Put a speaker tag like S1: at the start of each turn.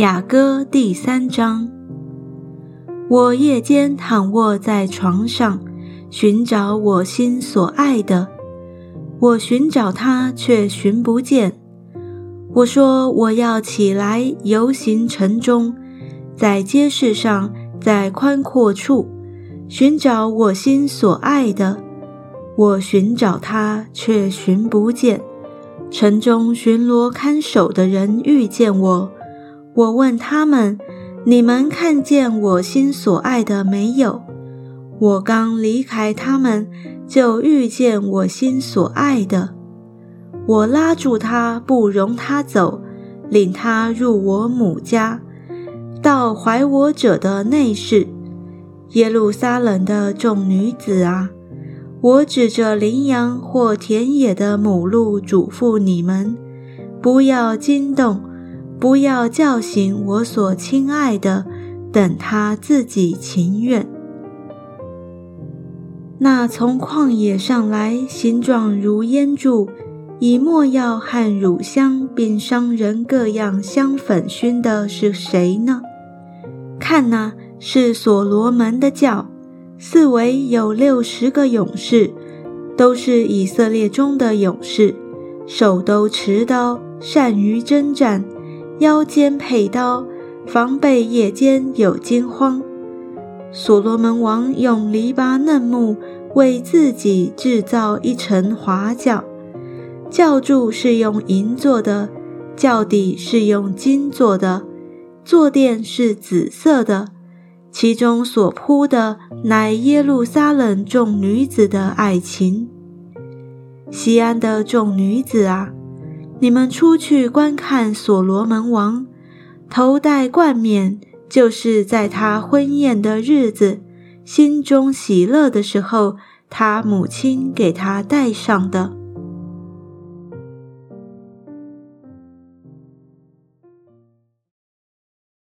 S1: 雅歌第三章。我夜间躺卧在床上，寻找我心所爱的。我寻找他，却寻不见。我说我要起来游行城中，在街市上，在宽阔处，寻找我心所爱的。我寻找他，却寻不见。城中巡逻看守的人遇见我。我问他们：“你们看见我心所爱的没有？”我刚离开他们，就遇见我心所爱的。我拉住他，不容他走，领他入我母家，到怀我者的内室。耶路撒冷的众女子啊，我指着羚羊或田野的母鹿嘱咐你们：不要惊动。不要叫醒我所亲爱的，等他自己情愿。那从旷野上来，形状如烟柱，以墨药和乳香，并商人各样香粉熏的是谁呢？看呐，是所罗门的教，四围有六十个勇士，都是以色列中的勇士，手都持刀，善于征战。腰间佩刀，防备夜间有惊慌。所罗门王用篱笆嫩木为自己制造一层华轿，轿柱是用银做的，轿底是用金做的，坐垫是紫色的，其中所铺的乃耶路撒冷众女子的爱情。西安的众女子啊！你们出去观看所罗门王，头戴冠冕，就是在他婚宴的日子，心中喜乐的时候，他母亲给他戴上的。